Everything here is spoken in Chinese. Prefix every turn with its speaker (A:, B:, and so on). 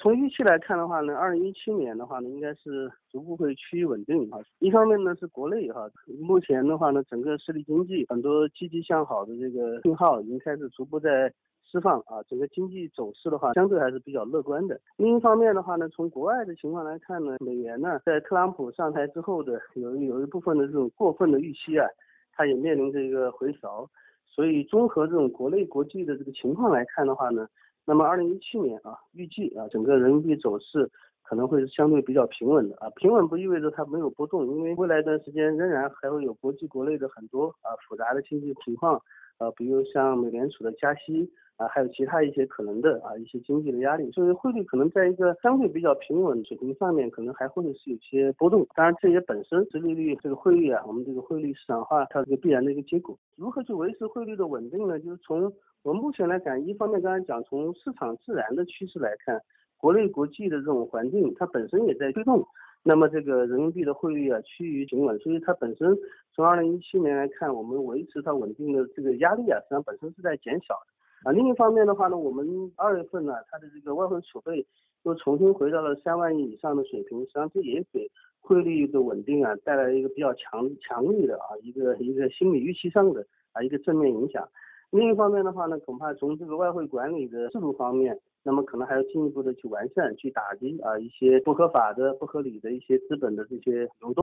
A: 从预期来看的话呢，二零一七年的话呢，应该是逐步会趋于稳定啊。一方面呢是国内哈，目前的话呢，整个实体经济很多积极向好的这个信号已经开始逐步在释放啊，整个经济走势的话相对还是比较乐观的。另一方面的话呢，从国外的情况来看呢，美元呢在特朗普上台之后的有有一部分的这种过分的预期啊，它也面临着一个回调。所以综合这种国内国际的这个情况来看的话呢。那么，二零一七年啊，预计啊，整个人民币走势可能会是相对比较平稳的啊。平稳不意味着它没有波动，因为未来一段时间仍然还会有国际国内的很多啊复杂的经济情况，呃，比如像美联储的加息啊，还有其他一些可能的啊一些经济的压力，所以汇率可能在一个相对比较平稳水平上面，可能还会是有些波动。当然，这也本身是利率这个汇率啊，我们这个汇率市场化它这个必然的一个结果。如何去维持汇率的稳定呢？就是从我们目前来讲，一方面刚才讲从市场自然的趋势来看，国内国际的这种环境，它本身也在推动，那么这个人民币的汇率啊趋于平稳，所以它本身从二零一七年来看，我们维持它稳定的这个压力啊，实际上本身是在减小的啊。另一方面的话呢，我们二月份呢，它的这个外汇储备又重新回到了三万亿以上的水平，实际上这也给汇率的稳定啊带来一个比较强强力的啊一个一个心理预期上的啊一个正面影响。另一方面的话呢，恐怕从这个外汇管理的制度方面，那么可能还要进一步的去完善，去打击啊一些不合法的、不合理的一些资本的这些流动。